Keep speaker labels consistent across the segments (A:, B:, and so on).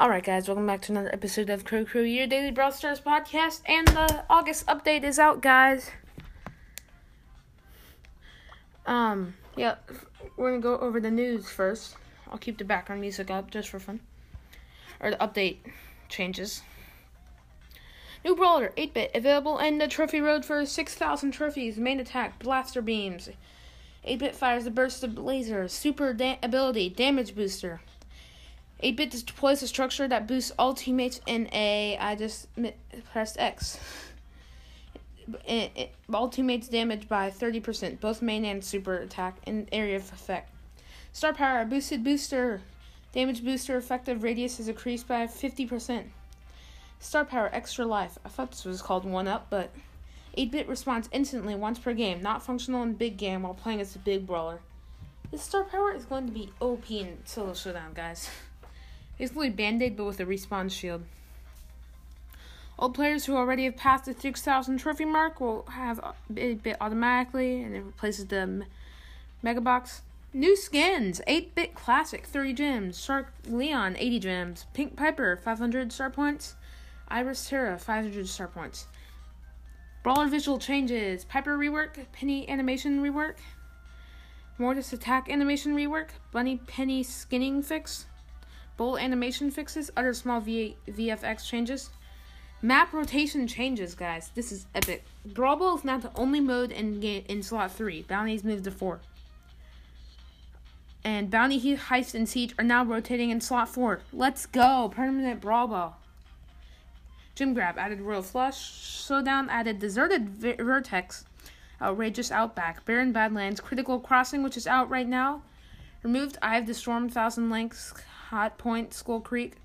A: Alright, guys, welcome back to another episode of Crow Crew, your daily Brawl Stars podcast. And the August update is out, guys. Um, yeah, we're gonna go over the news first. I'll keep the background music up just for fun. Or the update changes. New Brawler, 8 bit, available in the Trophy Road for 6,000 trophies. Main attack, Blaster Beams. 8 bit fires a burst of laser. Super da- ability, Damage Booster. 8 bit deploys a structure that boosts all teammates in a. I just pressed X. It, it, all teammates damaged by 30%, both main and super attack, in area of effect. Star power, boosted booster. Damage booster effective radius is increased by 50%. Star power, extra life. I thought this was called 1 Up, but 8 bit responds instantly once per game, not functional in big game while playing as a big brawler. This star power is going to be OP in solo showdown, guys. Basically Band Aid, but with a respawn shield. All players who already have passed the 6,000 trophy mark will have a bit automatically, and it replaces the Mega Box. New skins 8 bit classic, 30 gems. Shark Leon, 80 gems. Pink Piper, 500 star points. Iris Terra, 500 star points. Brawler visual changes Piper rework, Penny animation rework. Mortis attack animation rework. Bunny Penny skinning fix. Bull animation fixes, other small v- VFX changes. Map rotation changes, guys. This is epic. Brawl is not the only mode in game in slot three. Bounties moved to four. And Bounty Heist and Siege are now rotating in slot four. Let's go! Permanent Brawl Ball. Gem Grab added Royal Flush. Showdown added Deserted Vertex. Outrageous Outback. Barren Badlands. Critical Crossing, which is out right now. Removed Eye of the Storm, Thousand Lakes. Hot Point, Skull Creek.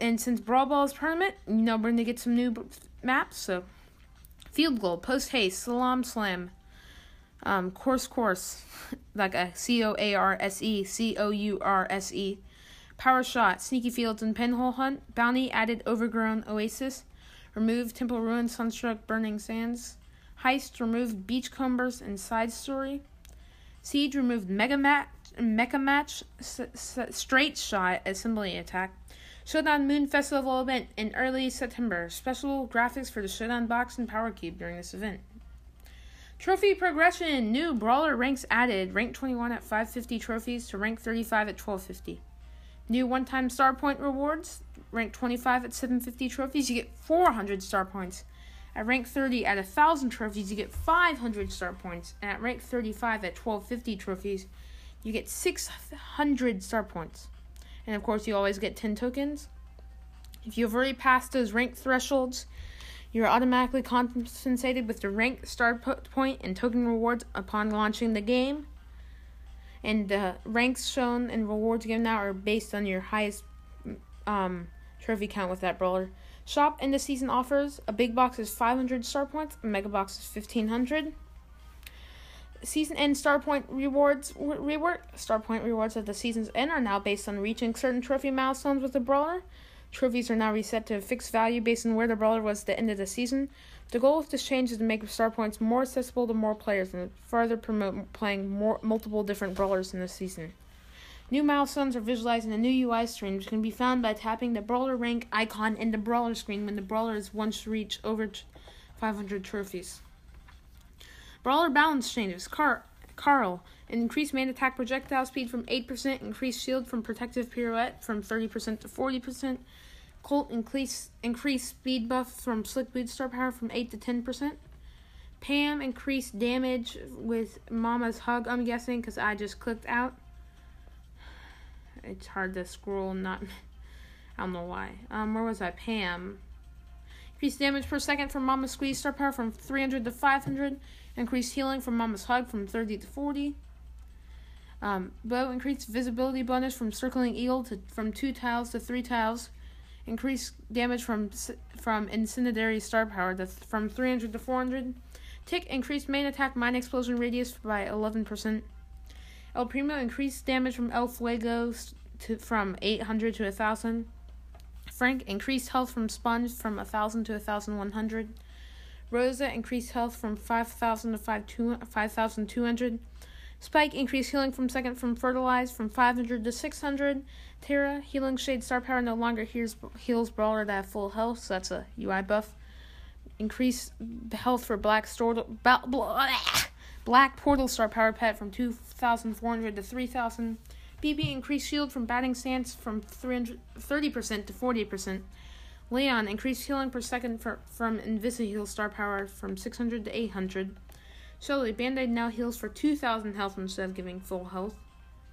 A: And since Brawl Ball is permanent, you know we're gonna get some new maps. So, Field Goal, Post Haste, Slalom Slam, um, Course Course, like a C O A R S E, C O U R S E, Power Shot, Sneaky Fields, and Pinhole Punt. Bounty added Overgrown Oasis. Removed Temple Ruin, Sunstruck, Burning Sands. Heist removed Beachcombers and Side Story. Siege removed Mega Match, Mecha Match, S- S- Straight Shot, Assembly Attack. Showdown Moon Festival event in early September. Special graphics for the Showdown box and Power Cube during this event. Trophy progression. New Brawler ranks added. Rank 21 at 550 trophies to rank 35 at 1250. New one time star point rewards. Rank 25 at 750 trophies, you get 400 star points. At rank 30 at 1000 trophies, you get 500 star points. And at rank 35 at 1250 trophies, you get 600 star points. And of course, you always get 10 tokens. If you've already passed those rank thresholds, you're automatically compensated with the rank star point and token rewards upon launching the game. And the ranks shown and rewards given now are based on your highest um, trophy count with that brawler. Shop end of season offers. A big box is 500 star points, a mega box is 1500 season end star point rewards rework. Star point rewards at the season's end are now based on reaching certain trophy milestones with the brawler. Trophies are now reset to a fixed value based on where the brawler was at the end of the season. The goal of this change is to make star points more accessible to more players and further promote playing more multiple different brawlers in the season. New milestones are visualized in a new UI screen, which can be found by tapping the brawler rank icon in the brawler screen when the brawler is once reached over 500 trophies. Brawler balance changes. Car- Carl. Increased main attack projectile speed from 8%. Increased shield from protective pirouette from 30% to 40%. Colt increase, increased speed buff from slick boot star power from 8 to 10%. Pam increased damage with Mama's hug, I'm guessing, because I just clicked out. It's hard to scroll, not. I don't know why. Um, where was I? Pam. Increased damage per second from Mama's squeeze star power from 300 to 500. Increased healing from Mama's Hug from 30 to 40. Um, Bo increased visibility bonus from Circling Eagle to from two tiles to three tiles. Increased damage from from Incendiary Star Power to, from 300 to 400. Tick increased main attack mine explosion radius by 11%. El Primo increased damage from El Fuego to, from 800 to 1000. Frank increased health from Sponge from 1000 to 1100. Rosa increased health from 5,000 to 5,200. Spike increased healing from second from fertilized from 500 to 600. Tara healing shade star power no longer heals heals brawler that full health, so that's a UI buff. Increase health for black store black portal star power pet from 2,400 to 3,000. BB increased shield from batting stance from 30% to 40%. Leon increased healing per second for, from Invisi-Heal star power from 600 to 800. Shelly, Band-Aid now heals for 2,000 health instead of giving full health.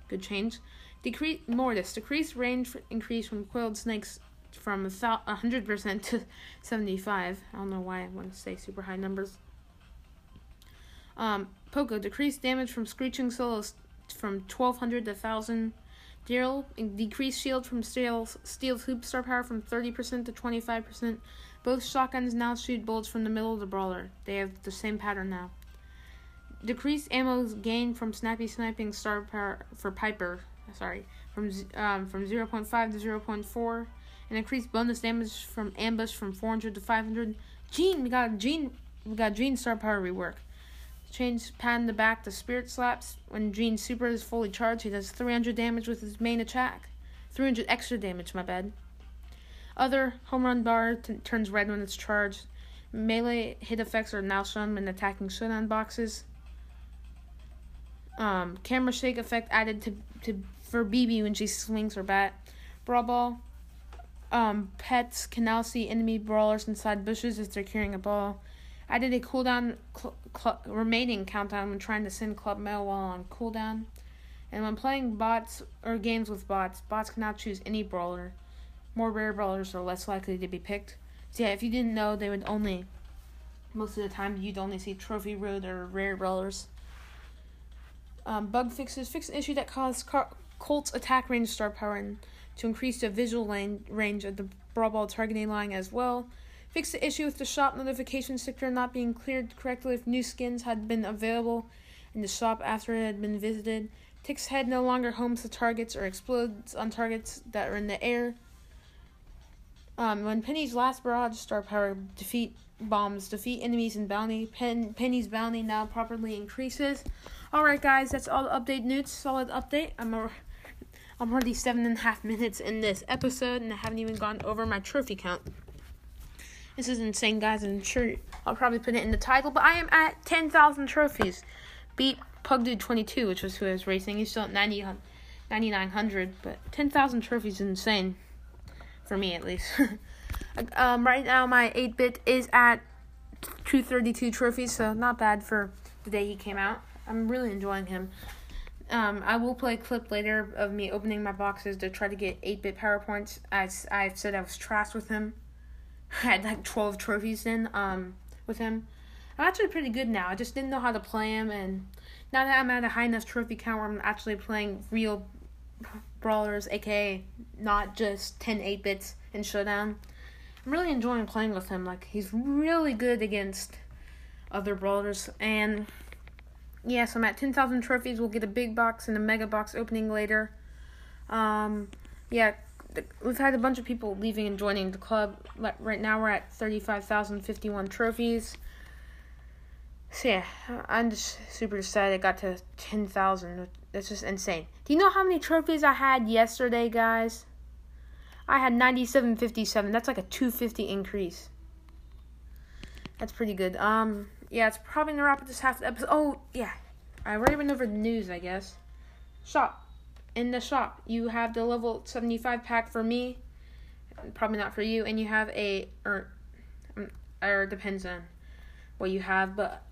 A: Good change. Decrease Mortis, decreased range increase from coiled snakes from 100% to 75. I don't know why I want to say super high numbers. Um, Poco, decreased damage from screeching solos from 1200 to 1000. Daryl, decreased shield from steel, steel hoop star power from 30% to 25%. Both shotguns now shoot bullets from the middle of the brawler. They have the same pattern now. Decreased ammo gain from snappy sniping star power for Piper. Sorry, from um, from 0.5 to 0.4, and increased bonus damage from ambush from 400 to 500. Gene, we got Gene, we got Gene star power rework. Change in the back to Spirit Slaps. When Gene's super is fully charged, he does 300 damage with his main attack. 300 extra damage, my bad. Other home run bar t- turns red when it's charged. Melee hit effects are now shown when attacking showdown boxes. Um, camera shake effect added to, to for BB when she swings her bat. Brawl ball. Um, pets can now see enemy brawlers inside bushes as they're carrying a ball. I did a cooldown cl- cl- remaining countdown when trying to send club mail while on cooldown. And when playing bots or games with bots, bots can now choose any brawler. More rare brawlers are less likely to be picked. So yeah, if you didn't know, they would only most of the time you'd only see trophy road or rare brawlers. Um, bug fixes fix an issue that caused Car- Colt's attack range star power and to increase the visual lane, range of the brawl ball targeting line as well. Fix the issue with the shop notification sticker not being cleared correctly if new skins had been available in the shop after it had been visited. Tick's head no longer homes the targets or explodes on targets that are in the air. Um, when Penny's last barrage star power defeat bombs defeat enemies in bounty, Pen- Penny's bounty now properly increases. Alright guys, that's all the update news. Solid update. I'm a, I'm already seven and a half minutes in this episode and I haven't even gone over my trophy count. This is insane, guys. I'm sure I'll probably put it in the title, but I am at 10,000 trophies. Beat Pugdude 22, which was who I was racing. He's still at 90, 9,900, but 10,000 trophies is insane. For me, at least. um, right now, my 8 bit is at 232 trophies, so not bad for the day he came out. I'm really enjoying him. Um, I will play a clip later of me opening my boxes to try to get 8 bit power points. As I said, I was trash with him. Had like 12 trophies in um with him. I'm actually pretty good now. I just didn't know how to play him, and now that I'm at a high enough trophy count where I'm actually playing real brawlers, aka not just 10 8 bits in Showdown, I'm really enjoying playing with him. Like, he's really good against other brawlers, and yeah, so I'm at 10,000 trophies. We'll get a big box and a mega box opening later. Um, yeah, we've had a bunch of people leaving and joining the club. Right now we're at 35,051 trophies. So yeah, I'm just super excited. I got to 10,000. That's just insane. Do you know how many trophies I had yesterday, guys? I had 9757. That's like a 250 increase. That's pretty good. Um, yeah, it's probably gonna wrap up this half the episode. Oh, yeah. I already went over the news, I guess. Shop in the shop. You have the level 75 pack for me, probably not for you, and you have a or um, or depends on what you have, but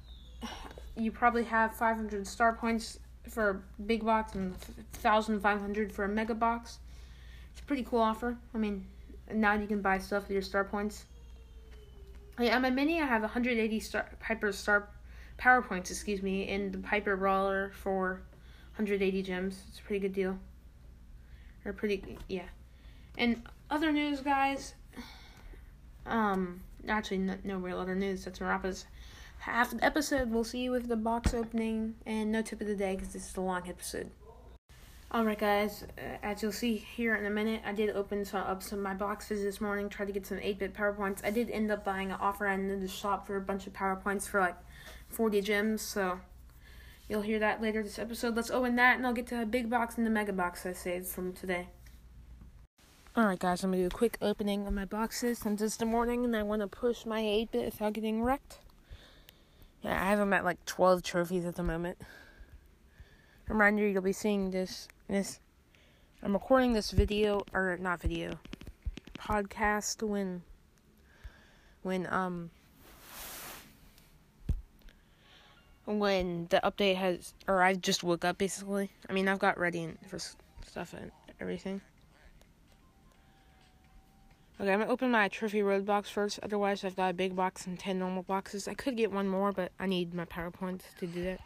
A: you probably have 500 star points for a big box and 1500 for a mega box. It's a pretty cool offer. I mean, now you can buy stuff with your star points. Yeah, on my mini, I have 180 star Piper star power points, excuse me, in the Piper Brawler for 180 gems. It's a pretty good deal. Or pretty, yeah. And other news, guys. Um, actually, no, no real other news. That's wrap us half the episode. We'll see you with the box opening and no tip of the day because this is a long episode. Alright, guys, uh, as you'll see here in a minute, I did open some, up some of my boxes this morning, try to get some 8 bit PowerPoints. I did end up buying an offer in the shop for a bunch of PowerPoints for like 40 gems, so You'll hear that later this episode. Let's open that, and I'll get to the big box and the mega box I saved from today. Alright, guys, I'm gonna do a quick opening of my boxes since it's the morning and I want to push my 8 bit without getting wrecked. Yeah, I have them at like 12 trophies at the moment. Reminder, you'll be seeing this. This. I'm recording this video, or not video, podcast when. When, um. When the update has. Or I just woke up basically. I mean, I've got ready for stuff and everything. Okay, I'm gonna open my trophy road box first. Otherwise, I've got a big box and 10 normal boxes. I could get one more, but I need my PowerPoint to do that.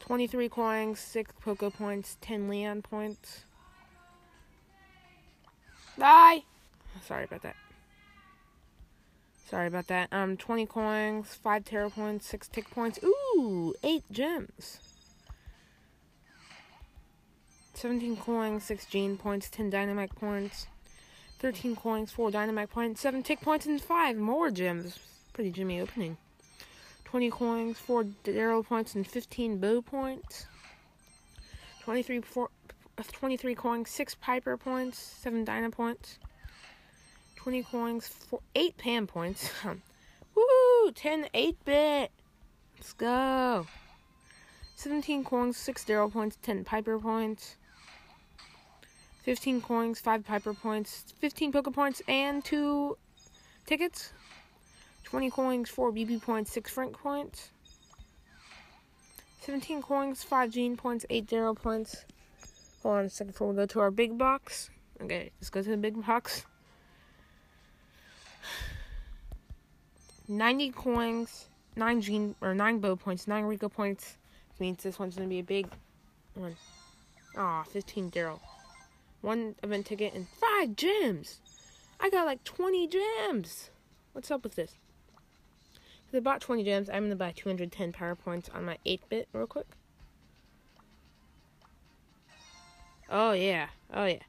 A: 23 coins, 6 Poco points, 10 Leon points. Bye! Sorry about that. Sorry about that. Um, 20 coins, 5 Tara points, 6 Tick points. Ooh, 8 gems. 17 coins, 6 Gene points, 10 Dynamike points. 13 coins, 4 Dynamike points, 7 tick points, and 5 more gems. Pretty Jimmy opening. 20 coins, 4 Daryl points, and 15 Bo points. 23, four, 23 coins, 6 Piper points, 7 Dyna points. 20 coins, four, 8 Pam points. Woo! 10 8 bit! Let's go! 17 coins, 6 Daryl points, 10 Piper points. 15 coins, 5 Piper points, 15 Poco points, and 2 tickets. 20 coins, 4 BB points, 6 Frank points. 17 coins, 5 Gene points, 8 Daryl points. Hold on a second before we go to our big box. Okay, let's go to the big box. 90 coins, 9 Gene, or 9 Bo points, 9 Rico points. Means this one's gonna be a big one. Aw, 15 Daryl one event ticket, and five gems. I got like 20 gems. What's up with this? If I bought 20 gems, I'm gonna buy 210 power points on my 8 bit real quick. Oh, yeah. Oh, yeah.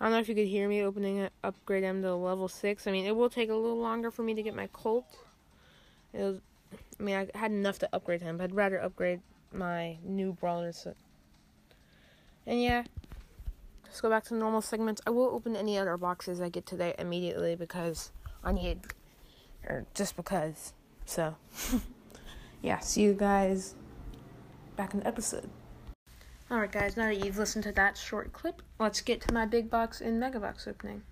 A: I don't know if you could hear me opening it, upgrade them to level 6. I mean, it will take a little longer for me to get my Colt. It was I mean, I had enough to upgrade him, but I'd rather upgrade my new brawlers. And yeah, let's go back to normal segments. I will open any other boxes I get today immediately because I need, or just because. So, yeah, see you guys back in the episode. Alright, guys, now that you've listened to that short clip, let's get to my big box and mega box opening.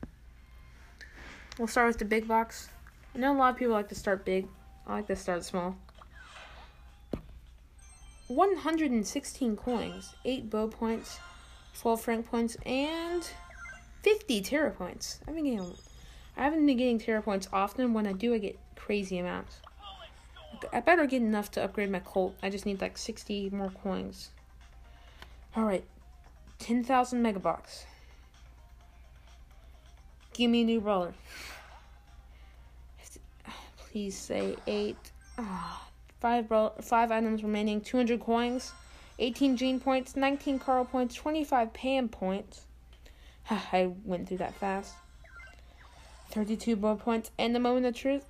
A: We'll start with the big box. I know a lot of people like to start big, I like to start small. 116 coins, 8 Bo points, 12 frank points, and 50 Tara points. I've been getting, I haven't been getting Tara points often. When I do, I get crazy amounts. I better get enough to upgrade my Colt. I just need like 60 more coins. Alright, 10,000 megabox. Give me a new brawler. Please say eight. Ah, five five items remaining. Two hundred coins, eighteen gene points, nineteen Carl points, twenty-five Pam points. I went through that fast. Thirty-two Bo points, and the moment of truth.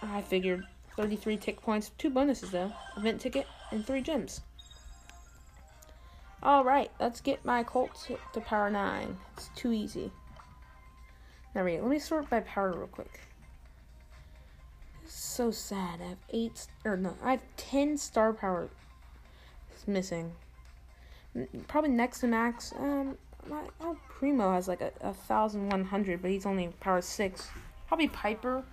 A: I figured thirty-three tick points, two bonuses though, event ticket, and three gems. All right, let's get my Colts to power nine. It's too easy. Now wait, let me sort by power real quick so sad. I have eight, or no, I have ten star power it's missing. Probably next to max. Um, my El Primo has like a, a thousand one hundred, but he's only power six. Probably Piper.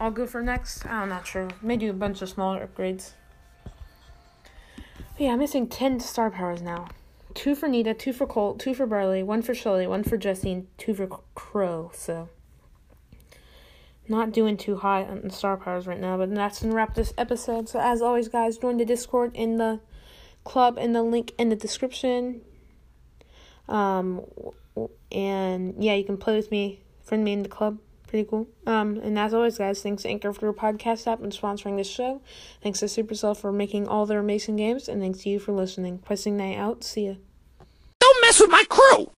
A: I'll, go for next. I'm not sure. May do a bunch of smaller upgrades. Yeah, I'm missing ten star powers now. Two for Nita, two for Colt, two for Barley, one for Shelly, one for Jessie, and two for Crow. So not doing too high on the star powers right now, but that's gonna wrap this episode. So as always, guys, join the Discord in the club in the link in the description. Um, and yeah, you can play with me, friend me in the club. Pretty cool. Um, and as always, guys, thanks to Anchor for their podcast app and sponsoring this show. Thanks to Supercell for making all their amazing games, and thanks to you for listening. Pressing night out. See ya.
B: Don't mess with my crew.